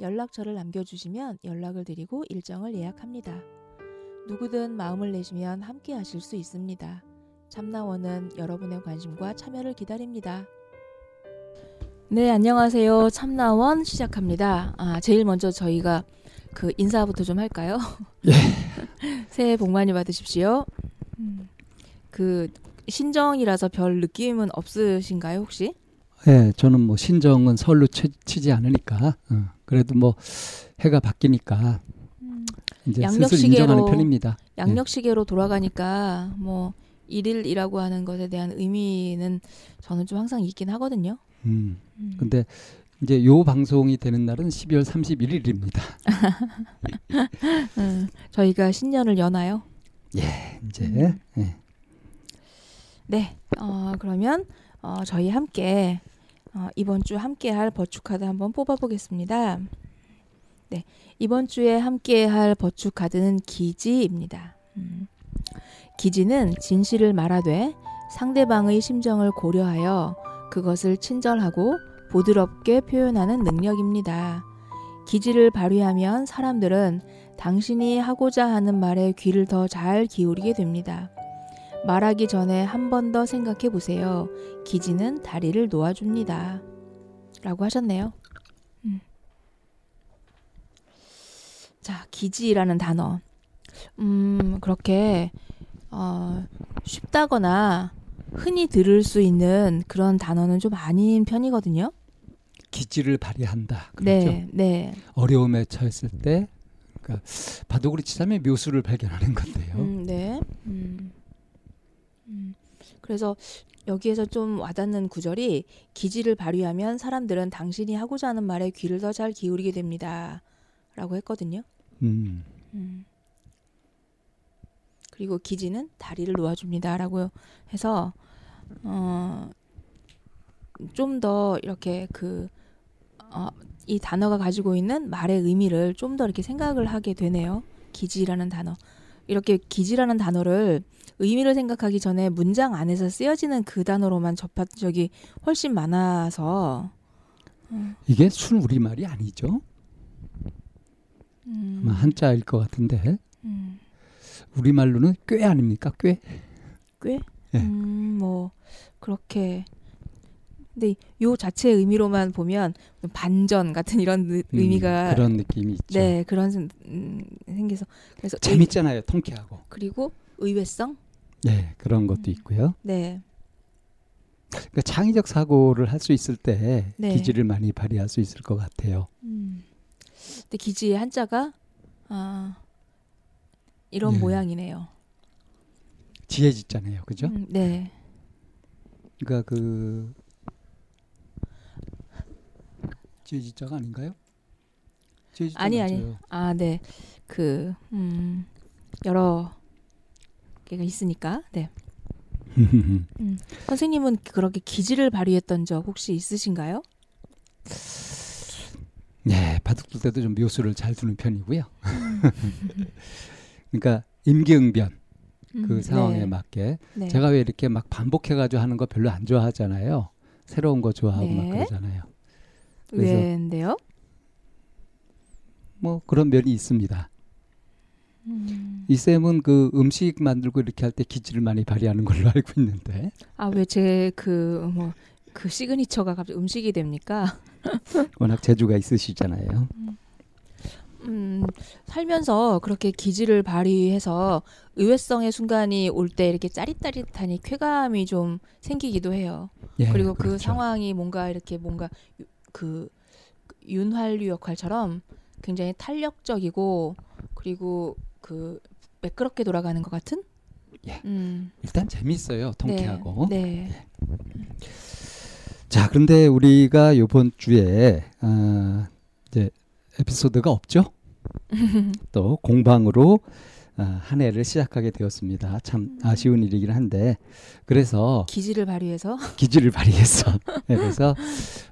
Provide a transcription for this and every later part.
연락처를 남겨주시면 연락을 드리고 일정을 예약합니다. 누구든 마음을 내시면 함께 하실 수 있습니다. 참나원은 여러분의 관심과 참여를 기다립니다. 네, 안녕하세요. 참나원 시작합니다. 아, 제일 먼저 저희가 그 인사부터 좀 할까요? 예. 새해 복 많이 받으십시오. 음, 그 신정이라서 별 느낌은 없으신가요, 혹시? 예, 저는 뭐 신정은 설로 치, 지 않으니까 어, 그래도 뭐 해가 바뀌니까 이제 슬슬 인정하는 편입니다. 양력시계로 돌아가니까 뭐 일일이라고 하는 것에 대한 의미는 저는 좀 항상 있긴 하거든요. 음. 음. 근데 이제 요 방송이 되는 날은 12월 31일입니다. 음, 저희가 신년을 여나요? 예, 이제. 음. 예. 네, 어, 그러면 어, 저희 함께 어, 이번 주 함께 할 버추카드 한번 뽑아보겠습니다. 네, 이번 주에 함께 할 버추카드는 기지입니다. 음. 기지는 진실을 말하되 상대방의 심정을 고려하여 그것을 친절하고 부드럽게 표현하는 능력입니다. 기지를 발휘하면 사람들은 당신이 하고자 하는 말에 귀를 더 잘 기울이게 됩니다. 말하기 전에 한 번 더 생각해 보세요. 기지는 다리를 놓아줍니다. 라고 하셨네요. 음. 자, 기지라는 단어. 음, 그렇게, 어, 쉽다거나 흔히 들을 수 있는 그런 단어는 좀 아닌 편이거든요. 기지를 발휘한다. 그렇죠? 네, 네. 어려움에 처했을 때, 그러니까 바둑으로 치자면 묘수를 발견하는 건데요. 음, 네. 음. 음. 그래서 여기에서 좀 와닿는 구절이 기지를 발휘하면 사람들은 당신이 하고자 하는 말에 귀를 더 잘 기울이게 됩니다. 라고 했거든요. 음. 음. 그리고 기지는 다리를 놓아줍니다라고 해서 어, 좀 더 이렇게 그 어, 이 단어가 가지고 있는 말의 의미를 좀 더 이렇게 생각을 하게 되네요. 기지라는 단어. 이렇게 기지라는 단어를 의미를 생각하기 전에 문장 안에서 쓰여지는 그 단어로만 접한 적이 훨씬 많아서 음. 이게 순 우리말이 아니죠? 음. 한자일 것 같은데 음. 우리말로는 꽤 아닙니까? 꽤? 꽤? 네. 음, 뭐 그렇게 근데 요 자체의 의미로만 보면 반전 같은 이런 음, 의미가 그런 느낌이 있죠. 네, 그런 음, 생겨서 그래서 재밌잖아요, 통쾌하고. 그리고 의외성? 네, 그런 것도 음, 있고요. 네. 그러니까 창의적 사고를 할 수 있을 때 네. 기지를 많이 발휘할 수 있을 것 같아요. 음. 근데 기지의 한자가 아 이런 네. 모양이네요. 지혜지잖아요, 그죠? 음, 네. 그러니까 그 지혜지자가 아닌가요? 지혜지자 아니 맞아요. 아니. 아 네. 그 음, 여러 개가 있으니까. 네. 음, 선생님은 그렇게 기지를 발휘했던 적 혹시 있으신가요? 네, 바둑 둘 때도 좀 묘수를 잘 두는 편이고요. 그러니까 임기응변 그 음, 상황에 네. 맞게 네. 제가 왜 이렇게 막 반복해가지고 하는 거 별로 안 좋아하잖아요. 새로운 거 좋아하고 네. 막 그러잖아요. 왜인데요? 뭐 그런 면이 있습니다. 음. 이 쌤은 그 음식 만들고 이렇게 할 때 기질을 많이 발휘하는 걸로 알고 있는데. 아 왜 제 그 뭐 그 시그니처가 갑자기 음식이 됩니까? 워낙 재주가 있으시잖아요. 음. 음, 살면서 그렇게 기질을 발휘해서 의외성의 순간이 올 때 이렇게 짜릿짜릿하니 쾌감이 좀 생기기도 해요. 예, 그리고 그 그렇죠. 그 상황이 뭔가 이렇게 뭔가 그 윤활유 역할처럼 굉장히 탄력적이고 그리고 그 매끄럽게 돌아가는 것 같은? 예. 음. 일단 재밌어요. 통쾌하고. 네. 네. 예. 자, 그런데 우리가 이번 주에 어, 이제 에피소드가 없죠? 또 공방으로 어, 한 해를 시작하게 되었습니다. 참 음. 아쉬운 일이긴 한데 그래서 기지를 발휘해서 기지를 발휘해서 네, 그래서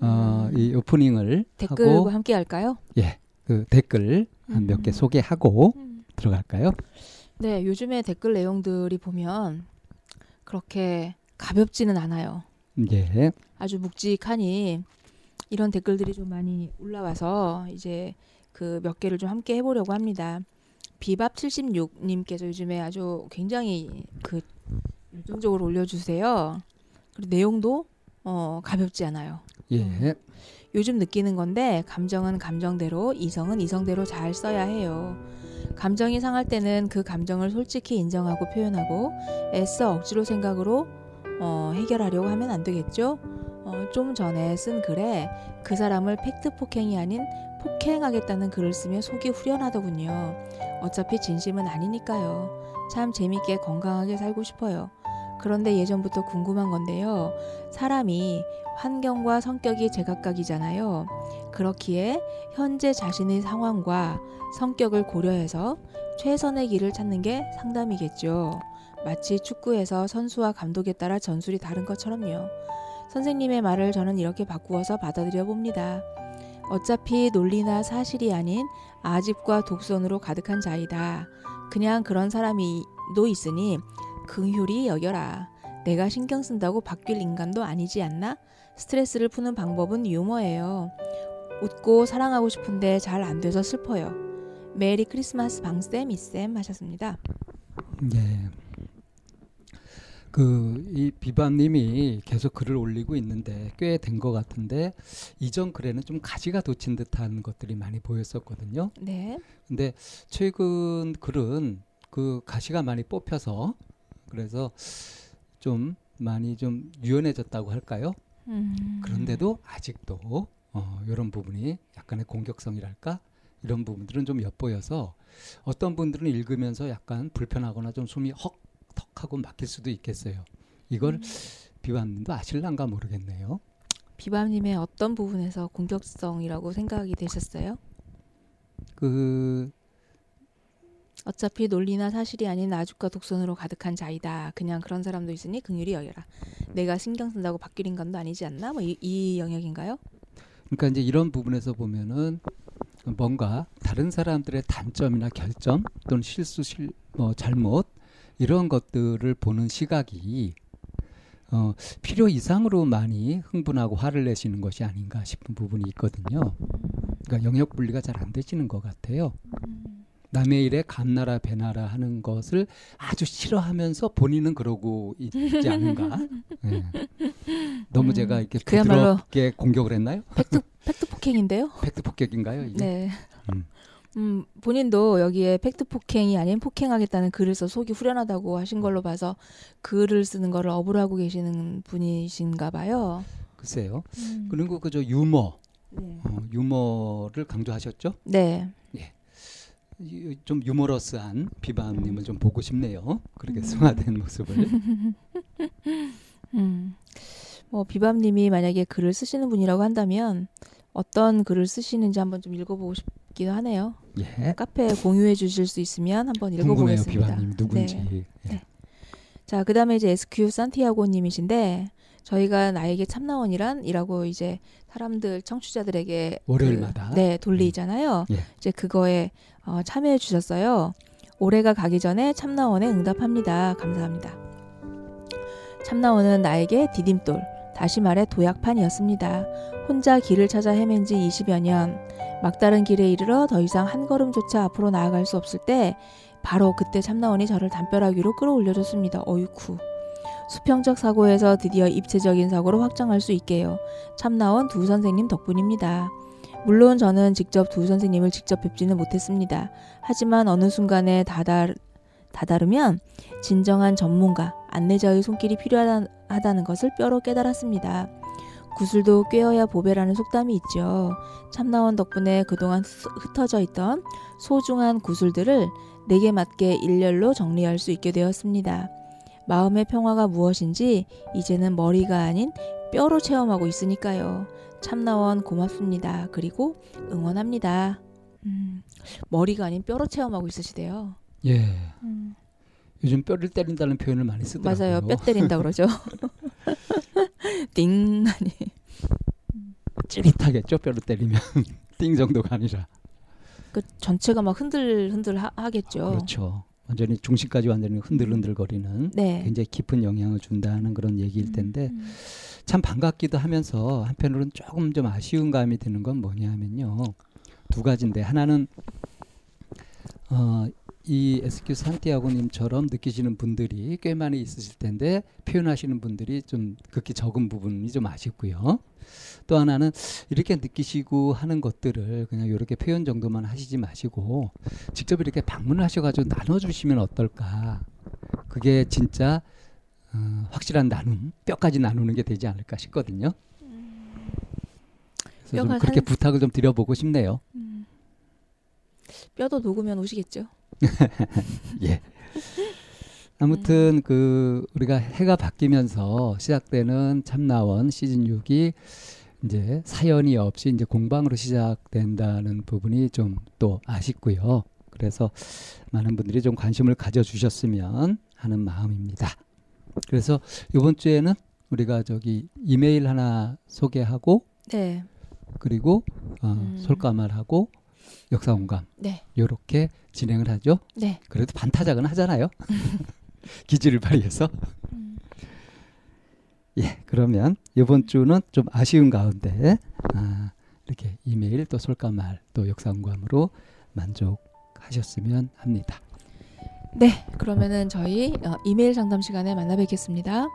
어, 음. 이 오프닝을 댓글과 하고, 함께 할까요? 예, 그 댓글 한 몇개 음. 소개하고 음. 들어갈까요? 네, 요즘에 댓글 내용들이 보면 그렇게 가볍지는 않아요. 예. 아주 묵직하니 이런 댓글들이 좀 많이 올라와서 이제 그 몇 개를 좀 함께 해보려고 합니다. 비밥 76님께서 요즘에 아주 굉장히 그 열정적으로 올려주세요. 그리고 내용도 어, 가볍지 않아요. 예. 음. 요즘 느끼는 건데 감정은 감정대로 이성은 이성대로 잘 써야 해요. 감정이 상할 때는 그 감정을 솔직히 인정하고 표현하고 애써 억지로 생각으로 어, 해결하려고 하면 안 되겠죠? 어, 좀 전에 쓴 글에 그 사람을 팩트 폭행이 아닌 폭행하겠다는 글을 쓰며 속이 후련하더군요. 어차피 진심은 아니니까요. 참 재밌게 건강하게 살고 싶어요. 그런데 예전부터 궁금한 건데요. 사람이 환경과 성격이 제각각이잖아요. 그렇기에 현재 자신의 상황과 성격을 고려해서 최선의 길을 찾는 게 상담이겠죠. 마치 축구에서 선수와 감독에 따라 전술이 다른 것처럼요. 선생님의 말을 저는 이렇게 바꾸어서 받아들여 봅니다. 어차피 논리나 사실이 아닌 아집과 독선으로 가득한 자이다. 그냥 그런 사람이 도 있으니 긍휼히 여겨라. 내가 신경 쓴다고 바뀔 인간도 아니지 않나? 스트레스를 푸는 방법은 유머예요. 웃고 사랑하고 싶은데 잘 안 돼서 슬퍼요. 메리 크리스마스 방쌤 이쌤 하셨습니다. 네. 그 이 비반님이 계속 글을 올리고 있는데 꽤 된 것 같은데 이전 글에는 좀 가지가 돋친 듯한 것들이 많이 보였었거든요. 네. 근데 최근 글은 그 가시가 많이 뽑혀서 그래서 좀 많이 좀 유연해졌다고 할까요? 음. 그런데도 아직도 어, 이런 부분이 약간의 공격성이랄까 이런 부분들은 좀 엿보여서 어떤 분들은 읽으면서 약간 불편하거나 좀 숨이 헉 턱하고 막힐 수도 있겠어요. 이걸 음. 비밤님도 아실란가 모르겠네요. 비밤님의 어떤 부분에서 공격성이라고 생각이 되셨어요? 그 어차피 논리나 사실이 아닌 아죽과 독선으로 가득한 자이다. 그냥 그런 사람도 있으니 긍휼히 여겨라. 내가 신경 쓴다고 바뀔 인간도 아니지 않나? 뭐이 이 영역인가요? 그러니까 이제 이런 부분에서 보면은 뭔가 다른 사람들의 단점이나 결점 또는 실수, 실, 뭐 잘못 이런 것들을 보는 시각이 어, 필요 이상으로 많이 흥분하고 화를 내시는 것이 아닌가 싶은 부분이 있거든요. 그러니까 영역 분리가 잘 안 되시는 것 같아요. 남의 일에 감나라 배나라 하는 것을 아주 싫어하면서 본인은 그러고 있지 않은가. 네. 너무 음, 제가 이렇게 부드럽게 공격을 했나요? 팩트 팩트 폭행인데요? 팩트 폭격인가요? 이게? 네. 음. 음, 본인도 여기에 팩트 폭행이 아닌 폭행하겠다는 글을 써 속이 후련하다고 하신 걸로 봐서 글을 쓰는 거를 업으로 하고 계시는 분이신가 봐요. 글쎄요. 음. 그리고 그저 유머, 네. 어, 유머를 강조하셨죠? 네. 예. 좀 유머러스한 비밤님을 좀 보고 싶네요. 그렇게 음. 승화된 모습을. 음. 뭐 비밤님이 만약에 글을 쓰시는 분이라고 한다면 어떤 글을 쓰시는지 한번 좀 읽어보고 싶기도 하네요. 예. 카페에 공유해 주실 수 있으면 한번 읽어보겠습니다. 비바님 누군지. 네. 예. 네. 자, 그 다음에 이제 SQ 산티아고님이신데 저희가 나에게 참나원이란 이라고 이제 사람들 청취자들에게 월요일마다 그, 네 돌리잖아요. 음. 예. 이제 그거에 어, 참여해 주셨어요. 올해가 가기 전에 참나원에 응답합니다. 감사합니다. 참나원은 나에게 디딤돌, 다시 말해 도약판이었습니다. 혼자 길을 찾아 헤맨 지 20여 년, 막다른 길에 이르러 더 이상 한 걸음조차 앞으로 나아갈 수 없을 때 바로 그때 참나원이 저를 담벼락위로 끌어올려줬습니다. 어이쿠. 수평적 사고에서 드디어 입체적인 사고로 확장할 수 있게요. 참나원 두 선생님 덕분입니다. 물론 저는 직접 두 선생님을 직접 뵙지는 못했습니다. 하지만 어느 순간에 다달, 다다르면 진정한 전문가, 안내자의 손길이 필요하다는 것을 뼈로 깨달았습니다. 구슬도 꿰어야 보배라는 속담이 있죠. 참나원 덕분에 그동안 흩어져 있던 소중한 구슬들을 내게 맞게 일렬로 정리할 수 있게 되었습니다. 마음의 평화가 무엇인지 이제는 머리가 아닌 뼈로 체험하고 있으니까요. 참나원 고맙습니다. 그리고 응원합니다. 음, 머리가 아닌 뼈로 체험하고 있으시대요. 예. 음, 요즘 뼈를 때린다는 표현을 많이 쓰더라고요. 맞아요. 뼈 때린다 그러죠. 띵 하니. 찌릿하겠죠. 뼈를 때리면 띵 정도가 아니라. 그 전체가 막 흔들 흔들 하, 하겠죠. 그렇죠. 완전히 중심까지 완전히 흔들흔들거리는 네. 굉장히 깊은 영향을 준다는 그런 얘기일 텐데 음, 참 반갑기도 하면서 한편으로는 조금 좀 아쉬운 감이 드는 건 뭐냐면요. 두 가지인데 하나는 어, 이 SQ 산티아고님처럼 느끼시는 분들이 꽤 많이 있으실 텐데 표현하시는 분들이 좀 극히 적은 부분이 좀 아쉽고요. 또 하나는 이렇게 느끼시고 하는 것들을 그냥 이렇게 표현 정도만 하시지 마시고 직접 이렇게 방문하셔가지고 나눠주시면 어떨까. 그게 진짜 어, 확실한 나눔, 뼈까지 나누는 게 되지 않을까 싶거든요. 그래서 좀 그렇게 한- 부탁을 좀 드려보고 싶네요. 음. 뼈도 녹으면 오시겠죠. 예. 아무튼 그 우리가 해가 바뀌면서 시작되는 참나원 시즌 6이 이제 사연이 없이 이제 공방으로 시작된다는 부분이 좀 또 아쉽고요. 그래서 많은 분들이 좀 관심을 가져 주셨으면 하는 마음입니다. 그래서 이번 주에는 우리가 저기 이메일 하나 소개하고 네. 그리고 어, 음. 솔까말하고 역사 공감 네. 이렇게 진행을 하죠. 네. 그래도 반타작은 하잖아요. 기지를 발휘해서. 음. 예, 그러면 이번 주는 좀 아쉬운 가운데 아, 이렇게 이메일 또 솔까말 또 역사 공감으로 만족하셨으면 합니다. 네. 그러면은 저희 어, 이메일 상담 시간에 만나 뵙겠습니다.